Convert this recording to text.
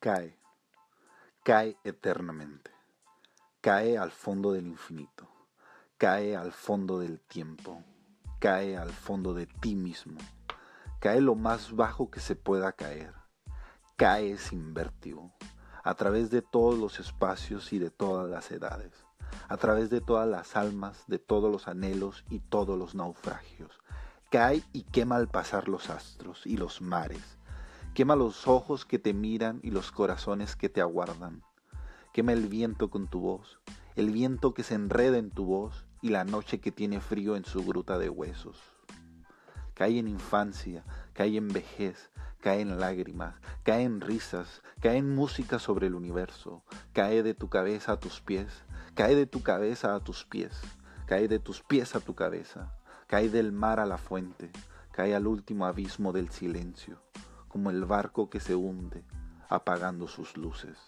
cae, cae eternamente, cae al fondo del infinito, cae al fondo del tiempo, cae al fondo de ti mismo, cae lo más bajo que se pueda caer, cae sin vértigo, a través de todos los espacios y de todas las edades, a través de todas las almas, de todos los anhelos y todos los naufragios. Cae y quema al pasar los astros y los mares. Quema los ojos que te miran y los corazones que te aguardan. Quema el viento con tu voz, el viento que se enreda en tu voz y la noche que tiene frío en su gruta de huesos. Cae en infancia, cae en vejez, cae en lágrimas, cae en risas, cae en música sobre el universo, cae de tu cabeza a tus pies, cae de tu cabeza a tus pies, cae de tus pies a tu cabeza, cae del mar a la fuente, cae al último abismo del silencio, como el barco que se hunde, apagando sus luces.